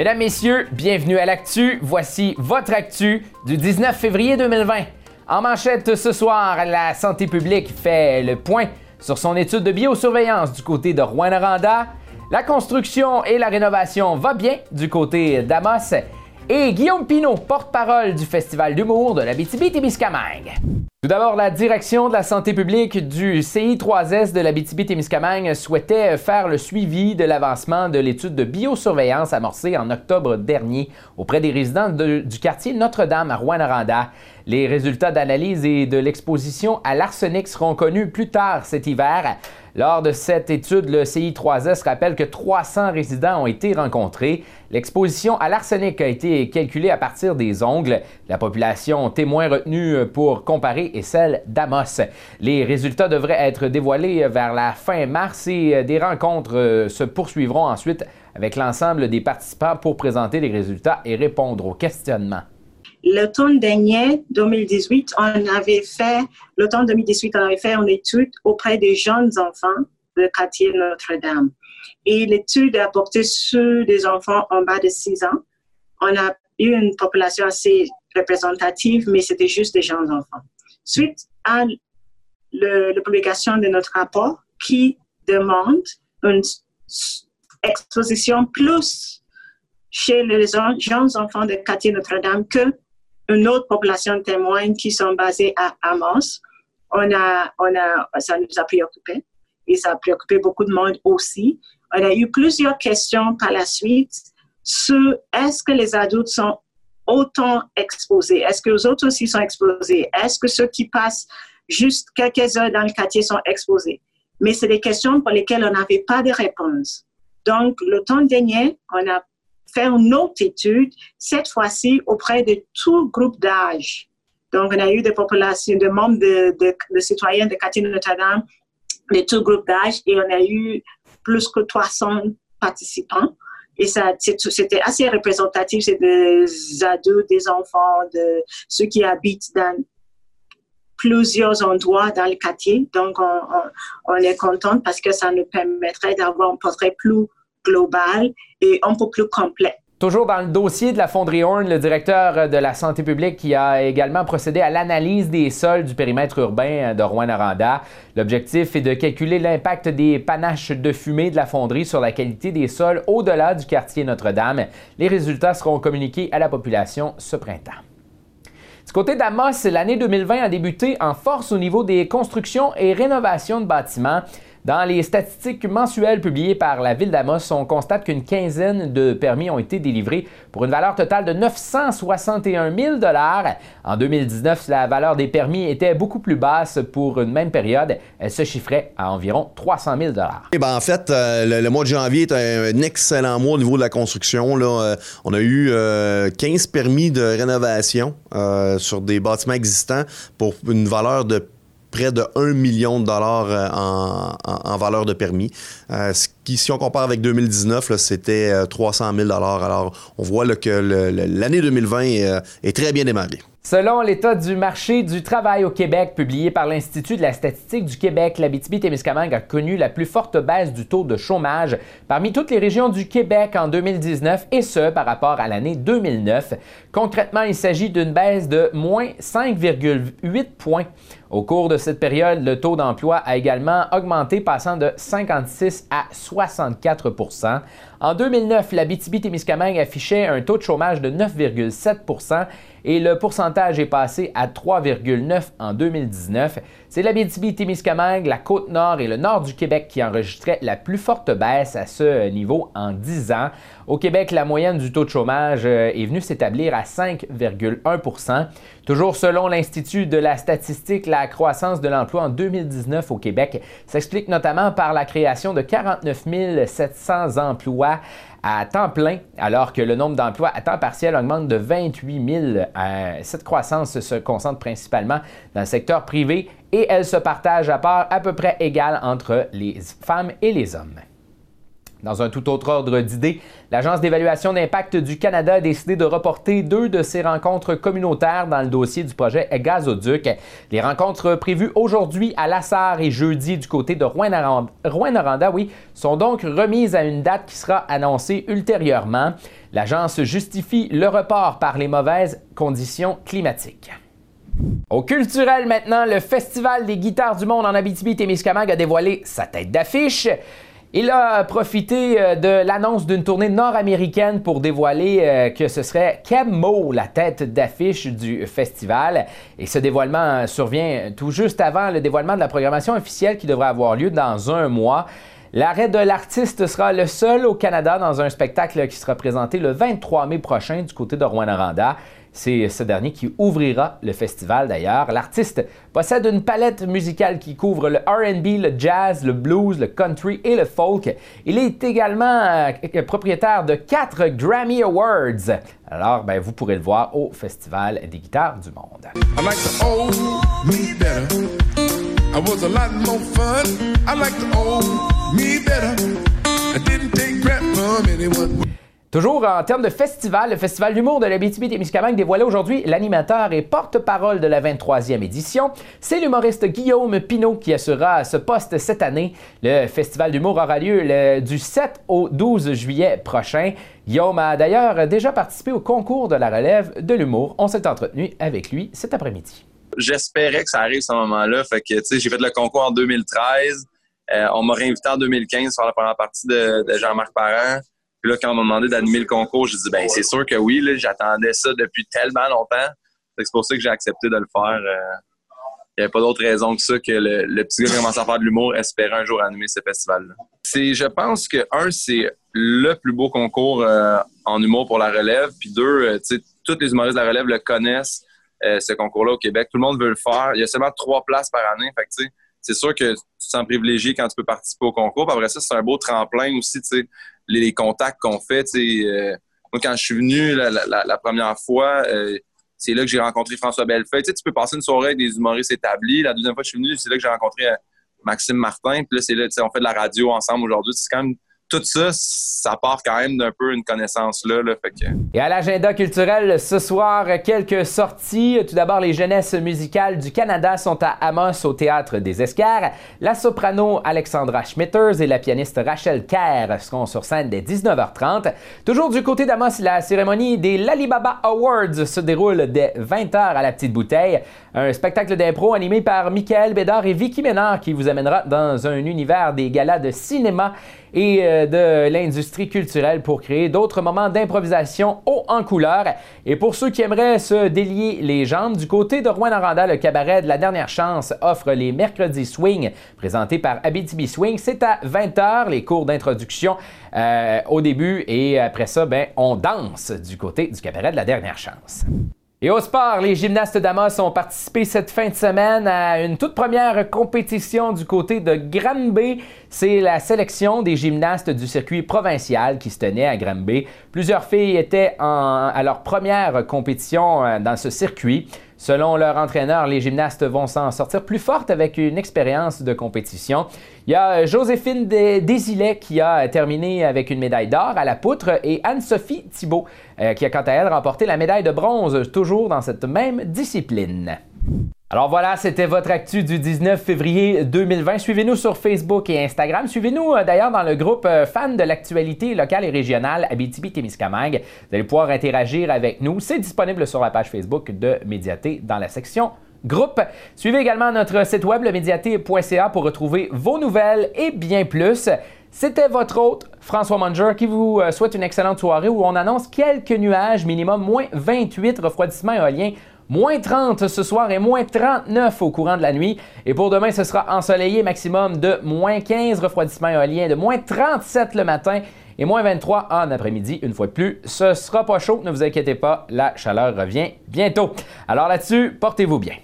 Mesdames, Messieurs, bienvenue à l'actu. Voici votre actu du 19 février 2020. En manchette ce soir, la santé publique fait le point sur son étude de biosurveillance du côté de Rouen-Noranda. La construction et la rénovation va bien du côté d'Amos. Et Guillaume Pinault, porte-parole du Festival d'humour de la BTB-Témiscamingue. Tout d'abord, la direction de la santé publique du CI3S de la BTB-Témiscamingue souhaitait faire le suivi de l'avancement de l'étude de biosurveillance amorcée en octobre dernier auprès des résidents du quartier Notre-Dame à Rouen-Noranda. Les résultats d'analyse et de l'exposition à l'arsenic seront connus plus tard cet hiver. Lors de cette étude, le CI3S rappelle que 300 résidents ont été rencontrés. L'exposition à l'arsenic a été calculée à partir des ongles. La population témoin retenue pour comparer est celle d'Amos. Les résultats devraient être dévoilés vers la fin mars et des rencontres euh, se poursuivront ensuite avec l'ensemble des participants pour présenter les résultats et répondre aux questionnements. L'automne dernier, 2018, on avait fait, l'automne 2018, on avait fait une étude auprès des jeunes enfants de quartier Notre-Dame. Et l'étude a porté sur des enfants en bas de 6 ans. On a eu une population assez représentative, mais c'était juste des jeunes enfants. Suite à la publication de notre rapport qui demande une exposition plus chez les jeunes enfants de quartier Notre-Dame que une autre population témoin qui sont basés à Amos. On a, on a, ça nous a préoccupé et ça a préoccupé beaucoup de monde aussi. On a eu plusieurs questions par la suite sur est-ce que les adultes sont autant exposés? Est-ce que les autres aussi sont exposés? Est-ce que ceux qui passent juste quelques heures dans le quartier sont exposés? Mais c'est des questions pour lesquelles on n'avait pas de réponse. Donc, le temps dernier, on a faire une autre étude, cette fois-ci auprès de tout groupe d'âge. Donc, on a eu des populations, des membres de, de, citoyens de Notre-Dame, de tout groupe d'âge, et on a eu plus que 300 participants. Et ça, c'était assez représentatif. C'est des adultes, des enfants, de ceux qui habitent dans plusieurs endroits dans le quartier. Donc, on, on est content parce que ça nous permettrait d'avoir un portrait plus global et un peu plus complet. Toujours dans le dossier de la fonderie Horn, le directeur de la santé publique qui a également procédé à l'analyse des sols du périmètre urbain de Rouen-Noranda. L'objectif est de calculer l'impact des panaches de fumée de la fonderie sur la qualité des sols au-delà du quartier Notre-Dame. Les résultats seront communiqués à la population ce printemps. Du côté d'Amos, l'année 2020 a débuté en force au niveau des constructions et rénovations de bâtiments. Dans les statistiques mensuelles publiées par la ville d'Amos, on constate qu'une quinzaine de permis ont été délivrés pour une valeur totale de 961 000 En 2019, la valeur des permis était beaucoup plus basse pour une même période. Elle se chiffrait à environ 300 000 eh ben, En fait, euh, le, mois de janvier est un, excellent mois au niveau de la construction. Euh, on a eu 15 euh, permis de rénovation sur des bâtiments existants pour une valeur de près de 1 million de dollars euh, en, valeur de permis. Euh, ce qui, si on compare avec 2019, c'était 300 euh, 000 dollars. Alors, on voit que l'année 2020 est très bien démarrée. Selon l'état du marché du travail au Québec, publié par l'Institut de la statistique du Québec, l'Abitibi-Témiscamingue a connu la plus forte baisse du taux de chômage parmi toutes les régions du Québec en 2019, et ce par rapport à l'année 2009. Concrètement, il s'agit d'une baisse de moins 5,8 points. Au cours de cette période, le taux d'emploi a également augmenté, passant de 56 à 64% En 2009, la BTB-Témiscamingue affichait un taux de chômage de 9,7% et le pourcentage est passé à 3,9 en 2019. C'est la BTB-Témiscamingue, la Côte-Nord et le nord du Québec qui enregistraient la plus forte baisse à ce niveau en 10 ans. Au Québec, la moyenne du taux de chômage euh, est venue s'établir à 5,1 Toujours selon l'Institut de la statistique, la croissance de l'emploi en 2019 au Québec s'explique notamment par la création de 49 700 emplois à temps plein, alors que le nombre d'emplois à temps partiel augmente de 28 000. Euh, cette croissance se concentre principalement dans le secteur privé et elle se partage à part à peu près égale entre les femmes et les hommes. Dans un tout autre ordre d'idées, l'Agence d'évaluation d'impact du Canada a décidé de reporter deux de ses rencontres communautaires dans le dossier du projet Gazoduc. Les rencontres prévues aujourd'hui à Lassar et jeudi du côté de Rouen-Noranda oui, sont donc remises à une date qui sera annoncée ultérieurement. L'agence justifie le report par les mauvaises conditions climatiques. Au culturel maintenant, le Festival des guitares du monde en Abitibi-Témiscamingue a dévoilé sa tête d'affiche. Il a profité euh, de l'annonce d'une tournée nord-américaine pour dévoiler euh, que ce serait Mo, la tête d'affiche du festival. Et ce dévoilement survient tout juste avant le dévoilement de la programmation officielle qui devrait avoir lieu dans un mois. L'arrêt de l'artiste sera le seul au Canada dans un spectacle qui sera présenté le 23 mai prochain du côté de Rouen-Noranda. C'est ce dernier qui ouvrira le festival d'ailleurs. L'artiste possède une palette musicale qui couvre le RB, le jazz, le blues, le country et le folk. Il est également euh, propriétaire de quatre Grammy Awards. Alors, ben, vous pourrez le voir au Festival des guitares du monde. Toujours en termes de festival, le Festival d'humour de la BTB-Témiscamingue dévoilait aujourd'hui l'animateur et porte-parole de la 23e édition. C'est l'humoriste Guillaume Pinault qui assurera ce poste cette année. Le Festival d'humour aura lieu du 7 au 12 juillet prochain. Guillaume a d'ailleurs déjà participé au concours de la relève de l'humour. On s'est entretenu avec lui cet après-midi. J'espérais que ça arrive ce moment-là. Fait que, j'ai fait le concours en 2013. Euh, on m'a réinvité en 2015 sur la première partie de, Jean-Marc Parent. Puis là, quand on m'a demandé d'animer le concours, j'ai dit, ben c'est sûr que oui. J'attendais ça depuis tellement longtemps. C'est pour ça que j'ai accepté de le faire. Euh. Il n'y avait pas d'autre raison que ça que le, petit gars qui commence à faire de l'humour espérait un jour animer ce festival-là. C'est, je pense que, un, c'est le plus beau concours euh, en humour pour la relève. Puis deux, tu sais, tous les humoristes de la relève le connaissent. Euh, ce concours-là au Québec. Tout le monde veut le faire. Il y a seulement trois places par année. Fait que, c'est sûr que tu te sens privilégié quand tu peux participer au concours. Puis après ça, c'est un beau tremplin aussi, les, les contacts qu'on fait. Euh, moi, quand je suis venu la, première fois, euh, c'est là que j'ai rencontré François Bellefeuille. Tu, sais, tu peux passer une soirée avec des humoristes établis. La deuxième fois que je suis venu, c'est là que j'ai rencontré Maxime Martin. Puis là, c'est là, on fait de la radio ensemble aujourd'hui. C'est quand même tout ça, ça part quand même d'un peu une connaissance-là. Et à l'agenda culturel ce soir, quelques sorties. Tout d'abord, les jeunesses musicales du Canada sont à Amos au Théâtre des Esquerres. La soprano Alexandra Schmitters et la pianiste Rachel Kerr seront sur scène dès 19h30. Toujours du côté d'Amos, la cérémonie des Lalibaba Awards se déroule dès 20h à la Petite Bouteille. Un spectacle d'impro animé par Michael Bédard et Vicky Ménard qui vous amènera dans un univers des galas de cinéma et euh, de l'industrie culturelle pour créer d'autres moments d'improvisation haut en couleur. Et pour ceux qui aimeraient se délier les jambes, du côté de Rouen-Noranda, le cabaret de la dernière chance offre les mercredis swing présentés par Abitibi Swing. C'est à 20h les cours d'introduction euh, au début et après ça, ben, on danse du côté du cabaret de la dernière chance. Et au sport, les gymnastes d'Amos ont participé cette fin de semaine à une toute première compétition du côté de Granby. C'est la sélection des gymnastes du circuit provincial qui se tenait à Granby. Plusieurs filles étaient à leur première compétition euh, dans ce circuit. Selon leur entraîneur, les gymnastes vont s'en sortir plus fortes avec une expérience de compétition. Il y a Joséphine Desilets qui a terminé avec une médaille d'or à la poutre et Anne-Sophie Thibault euh, qui a quant à elle remporté la médaille de bronze, toujours dans cette même discipline. Alors voilà, c'était votre actu du 19 février 2020. Suivez-nous sur Facebook et Instagram. Suivez-nous euh, d'ailleurs dans le groupe euh, fan de l'actualité locale et régionale Abitibi-Témiscamingue. Vous allez pouvoir interagir avec nous. C'est disponible sur la page Facebook de Médiaté dans la section groupe. Suivez également notre site web lemediaté.ca pour retrouver vos nouvelles et bien plus. C'était votre hôte, François Manger, qui vous euh, souhaite une excellente soirée où on annonce quelques nuages, minimum moins 28 refroidissements éoliens Moins 30 ce soir et moins 39 au courant de la nuit. Et pour demain, ce sera ensoleillé, maximum de moins 15 refroidissement éolien, de moins 37 le matin et moins 23 en après-midi. Une fois de plus, ce sera pas chaud, ne vous inquiétez pas, la chaleur revient bientôt. Alors là-dessus, portez-vous bien.